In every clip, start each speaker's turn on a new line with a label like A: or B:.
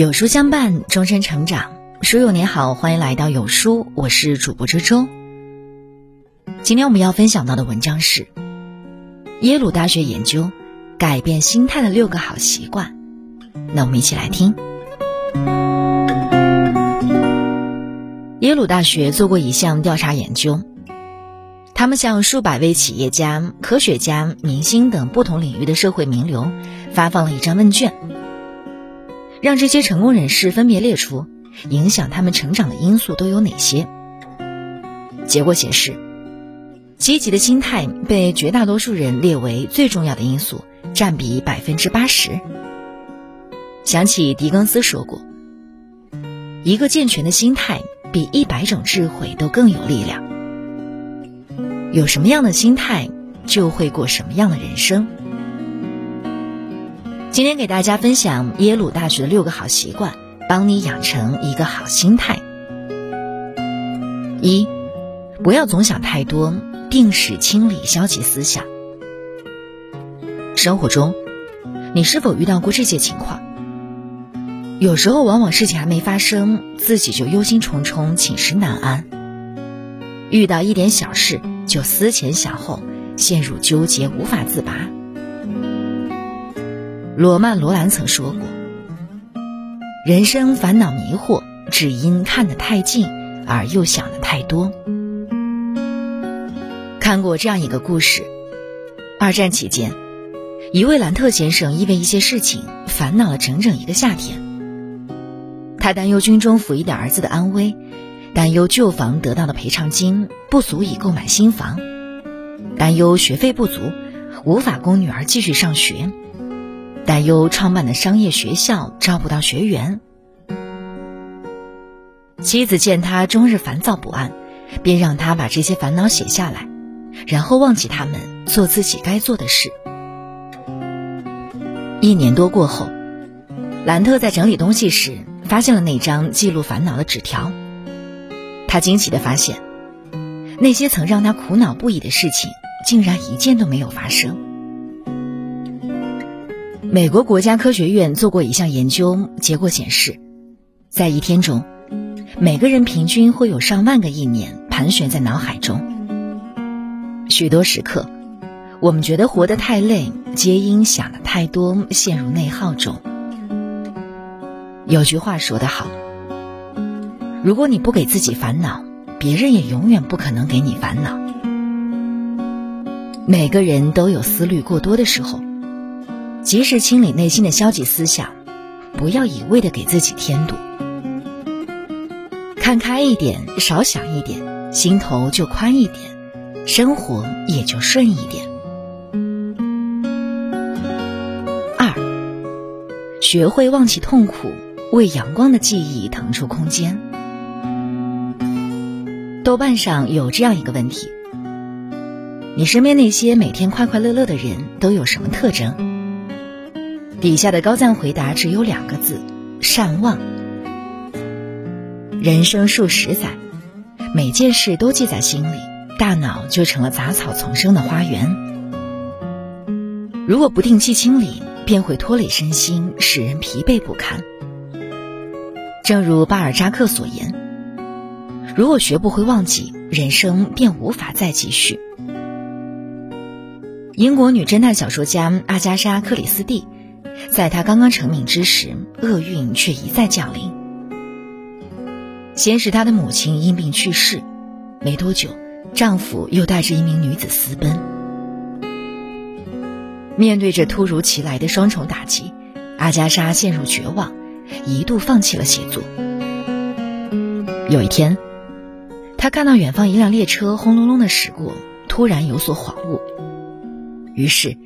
A: 有书相伴，终身成长。书友你好，欢迎来到有书，我是主播周周。今天我们要分享到的文章是耶鲁大学研究改变心态的六个好习惯。那我们一起来听。耶鲁大学做过一项调查研究，他们向数百位企业家、科学家、明星等不同领域的社会名流发放了一张问卷。让这些成功人士分别列出影响他们成长的因素都有哪些？结果显示，积极的心态被绝大多数人列为最重要的因素，占比百分之八十。想起狄更斯说过：“一个健全的心态比一百种智慧都更有力量。”有什么样的心态，就会过什么样的人生。今天给大家分享耶鲁大学的六个好习惯，帮你养成一个好心态。一，不要总想太多，定时清理消极思想。生活中，你是否遇到过这些情况？有时候，往往事情还没发生，自己就忧心忡忡、寝食难安；遇到一点小事，就思前想后，陷入纠结，无法自拔。罗曼·罗兰曾说过：“人生烦恼迷惑，只因看得太近，而又想的太多。”看过这样一个故事：二战期间，一位兰特先生因为一些事情烦恼了整整一个夏天。他担忧军中服役的儿子的安危，担忧旧房得到的赔偿金不足以购买新房，担忧学费不足，无法供女儿继续上学。担忧创办的商业学校招不到学员，妻子见他终日烦躁不安，便让他把这些烦恼写下来，然后忘记他们，做自己该做的事。一年多过后，兰特在整理东西时，发现了那张记录烦恼的纸条。他惊奇的发现，那些曾让他苦恼不已的事情，竟然一件都没有发生。美国国家科学院做过一项研究，结果显示，在一天中，每个人平均会有上万个意念盘旋在脑海中。许多时刻，我们觉得活得太累，皆因想的太多，陷入内耗中。有句话说得好：“如果你不给自己烦恼，别人也永远不可能给你烦恼。”每个人都有思虑过多的时候。及时清理内心的消极思想，不要一味的给自己添堵。看开一点，少想一点，心头就宽一点，生活也就顺一点。二，学会忘记痛苦，为阳光的记忆腾出空间。豆瓣上有这样一个问题：你身边那些每天快快乐乐的人都有什么特征？底下的高赞回答只有两个字：善忘。人生数十载，每件事都记在心里，大脑就成了杂草丛生的花园。如果不定期清理，便会拖累身心，使人疲惫不堪。正如巴尔扎克所言：“如果学不会忘记，人生便无法再继续。”英国女侦探小说家阿加莎·克里斯蒂。在她刚刚成名之时，厄运却一再降临。先是她的母亲因病去世，没多久，丈夫又带着一名女子私奔。面对着突如其来的双重打击，阿加莎陷入绝望，一度放弃了写作。有一天，她看到远方一辆列车轰隆隆的驶过，突然有所恍悟，于是。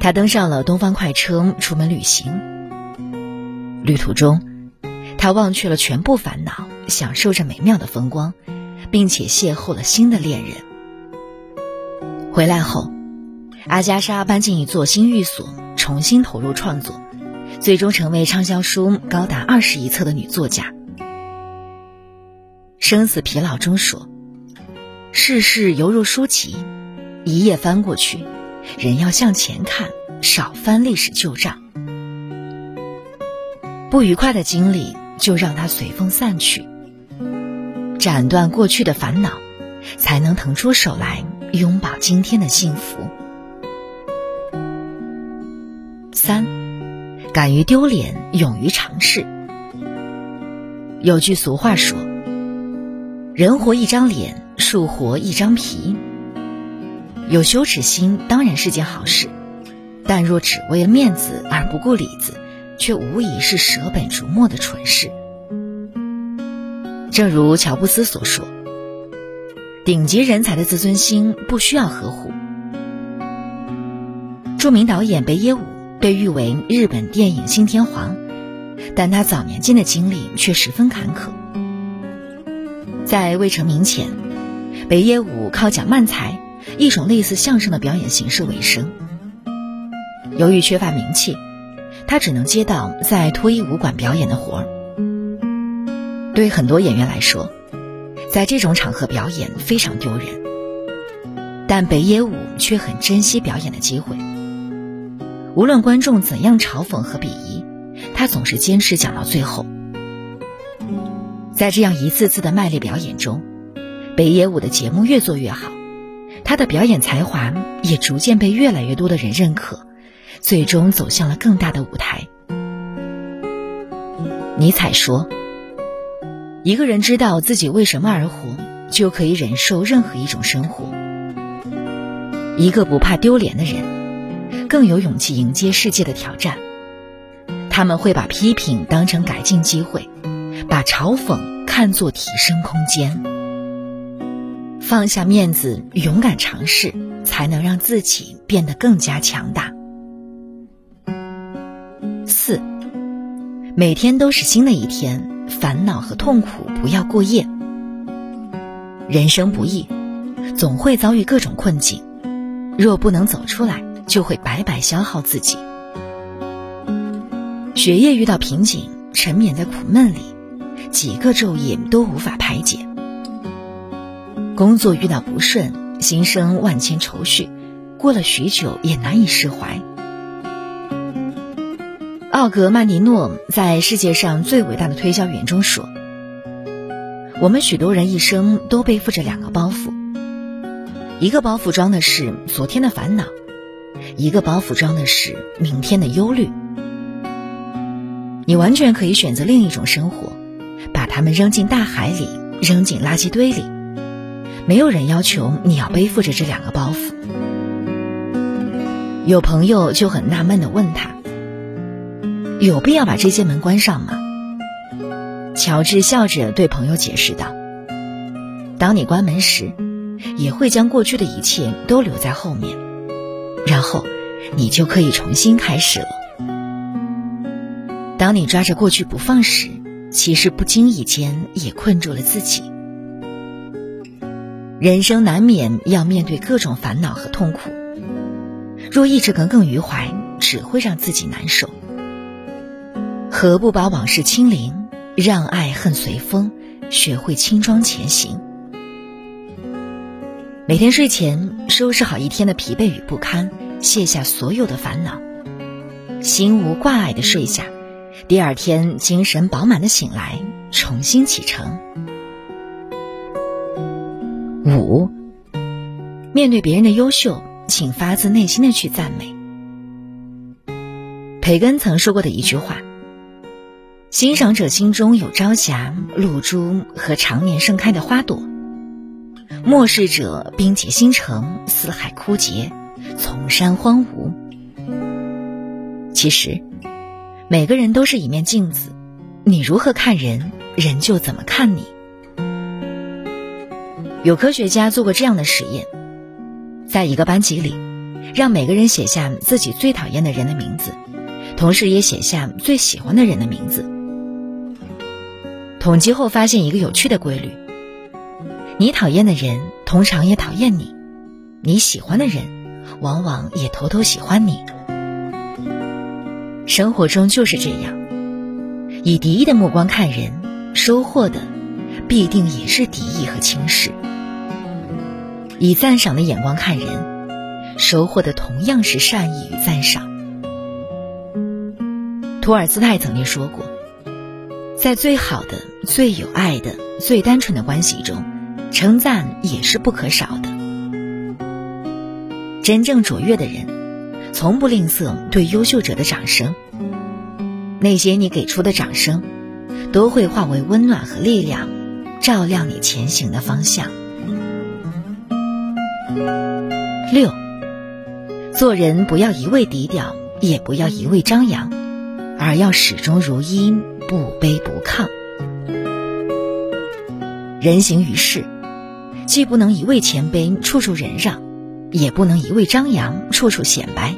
A: 他登上了东方快车，出门旅行。旅途中，他忘却了全部烦恼，享受着美妙的风光，并且邂逅了新的恋人。回来后，阿加莎搬进一座新寓所，重新投入创作，最终成为畅销书高达二十亿册的女作家。生死疲劳中说：“世事犹如书籍，一页翻过去。”人要向前看，少翻历史旧账。不愉快的经历就让它随风散去，斩断过去的烦恼，才能腾出手来拥抱今天的幸福。三，敢于丢脸，勇于尝试。有句俗话说：“人活一张脸，树活一张皮。”有羞耻心当然是件好事，但若只为了面子而不顾里子，却无疑是舍本逐末的蠢事。正如乔布斯所说：“顶级人才的自尊心不需要呵护。”著名导演北野武。被誉为日本电影新天皇，但他早年间的经历却十分坎坷。在未成名前，北野武靠讲慢才，一种类似相声的表演形式为生。由于缺乏名气，他只能接到在脱衣舞馆表演的活儿。对很多演员来说，在这种场合表演非常丢人，但北野武却很珍惜表演的机会。无论观众怎样嘲讽和鄙夷，他总是坚持讲到最后。在这样一次次的卖力表演中，北野武的节目越做越好，他的表演才华也逐渐被越来越多的人认可，最终走向了更大的舞台。尼采说：“一个人知道自己为什么而活，就可以忍受任何一种生活。一个不怕丢脸的人。”更有勇气迎接世界的挑战，他们会把批评当成改进机会，把嘲讽看作提升空间。放下面子，勇敢尝试，才能让自己变得更加强大。四，每天都是新的一天，烦恼和痛苦不要过夜。人生不易，总会遭遇各种困境，若不能走出来。就会白白消耗自己。学业遇到瓶颈，沉湎在苦闷里，几个昼夜都无法排解；工作遇到不顺，心生万千愁绪，过了许久也难以释怀。奥格曼尼诺在《世界上最伟大的推销员》中说：“我们许多人一生都背负着两个包袱，一个包袱装的是昨天的烦恼。”一个包袱装的是明天的忧虑，你完全可以选择另一种生活，把它们扔进大海里，扔进垃圾堆里。没有人要求你要背负着这两个包袱。有朋友就很纳闷的问他：“有必要把这些门关上吗？”乔治笑着对朋友解释道：“当你关门时，也会将过去的一切都留在后面。”然后，你就可以重新开始了。当你抓着过去不放时，其实不经意间也困住了自己。人生难免要面对各种烦恼和痛苦，若一直耿耿于怀，只会让自己难受。何不把往事清零，让爱恨随风，学会轻装前行？每天睡前收拾好一天的疲惫与不堪，卸下所有的烦恼，心无挂碍的睡下，第二天精神饱满的醒来，重新启程。五，面对别人的优秀，请发自内心的去赞美。培根曾说过的一句话：“欣赏者心中有朝霞、露珠和常年盛开的花朵。”漠视者冰结星辰，四海枯竭，丛山荒芜。其实，每个人都是一面镜子，你如何看人，人就怎么看你。有科学家做过这样的实验，在一个班级里，让每个人写下自己最讨厌的人的名字，同时也写下最喜欢的人的名字。统计后发现一个有趣的规律。你讨厌的人通常也讨厌你，你喜欢的人往往也偷偷喜欢你。生活中就是这样，以敌意的目光看人，收获的必定也是敌意和轻视；以赞赏的眼光看人，收获的同样是善意与赞赏。托尔斯泰曾经说过：“在最好的、最有爱的、最单纯的关系中，称赞也是不可少的。真正卓越的人，从不吝啬对优秀者的掌声。那些你给出的掌声，都会化为温暖和力量，照亮你前行的方向。六，做人不要一味低调，也不要一味张扬，而要始终如一，不卑不亢。人行于世，既不能一味谦卑，处处忍让，也不能一味张扬，处处显摆。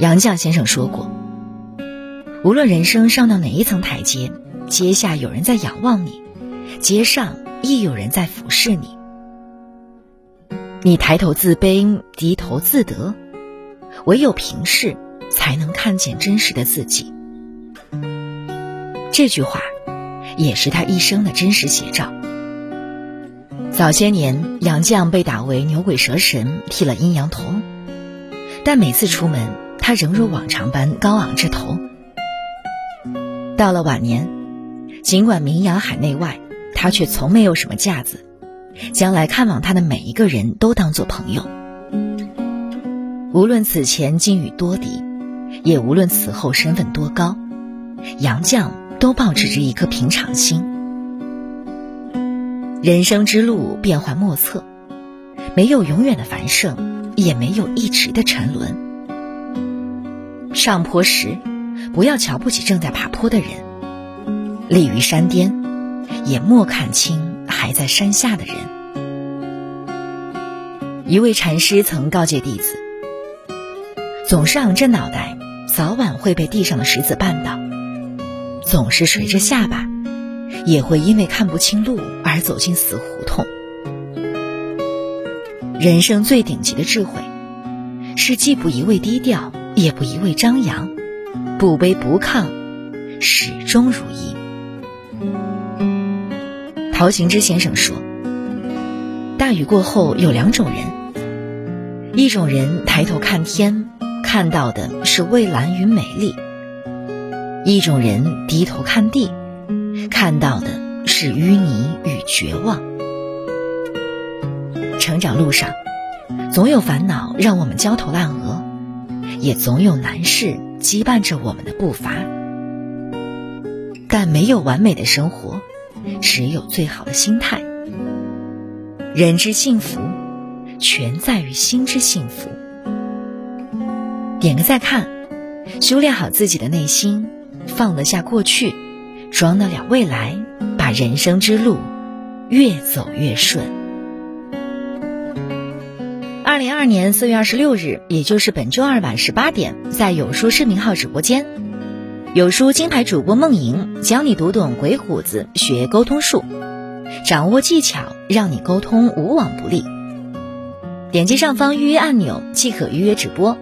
A: 杨绛先生说过。无论人生上到哪一层台阶，阶下有人在仰望你，阶上亦有人在俯视你。你抬头自卑，低头自得，唯有平视，才能看见真实的自己。这句话，也是他一生的真实写照。早些年，杨绛被打为牛鬼蛇神，剃了阴阳头，但每次出门，他仍如往常般高昂着头。到了晚年，尽管名扬海内外，他却从没有什么架子，将来看望他的每一个人都当做朋友。无论此前境遇多低，也无论此后身份多高，杨绛都保持着一颗平常心。人生之路变幻莫测，没有永远的繁盛，也没有一直的沉沦。上坡时。不要瞧不起正在爬坡的人，立于山巅，也莫看清还在山下的人。一位禅师曾告诫弟子：总是昂着脑袋，早晚会被地上的石子绊倒；总是垂着下巴，也会因为看不清路而走进死胡同。人生最顶级的智慧，是既不一味低调，也不一味张扬。不卑不亢，始终如一。陶行知先生说：“大雨过后有两种人，一种人抬头看天，看到的是蔚蓝与美丽；一种人低头看地，看到的是淤泥与绝望。”成长路上，总有烦恼让我们焦头烂额，也总有难事。羁绊着我们的步伐，但没有完美的生活，只有最好的心态。人之幸福，全在于心之幸福。点个再看，修炼好自己的内心，放得下过去，装得了未来，把人生之路越走越顺。二零二二年四月二十六日，也就是本周二晚十八点，在有书视频号直播间，有书金牌主播梦莹教你读懂鬼虎子，学沟通术，掌握技巧，让你沟通无往不利。点击上方预约按钮即可预约直播，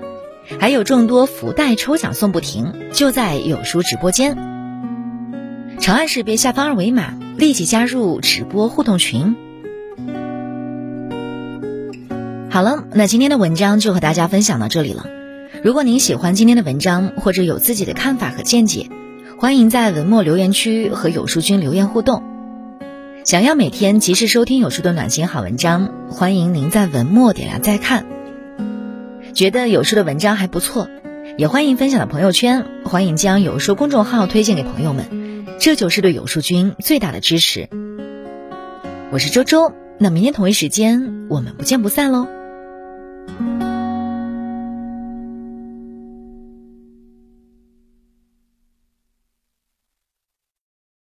A: 还有众多福袋抽奖送不停，就在有书直播间。长按识别下方二维码，立即加入直播互动群。好了，那今天的文章就和大家分享到这里了。如果您喜欢今天的文章，或者有自己的看法和见解，欢迎在文末留言区和有书君留言互动。想要每天及时收听有书的暖心好文章，欢迎您在文末点亮再看。觉得有书的文章还不错，也欢迎分享到朋友圈，欢迎将有书公众号推荐给朋友们，这就是对有书君最大的支持。我是周周，那明天同一时间我们不见不散喽。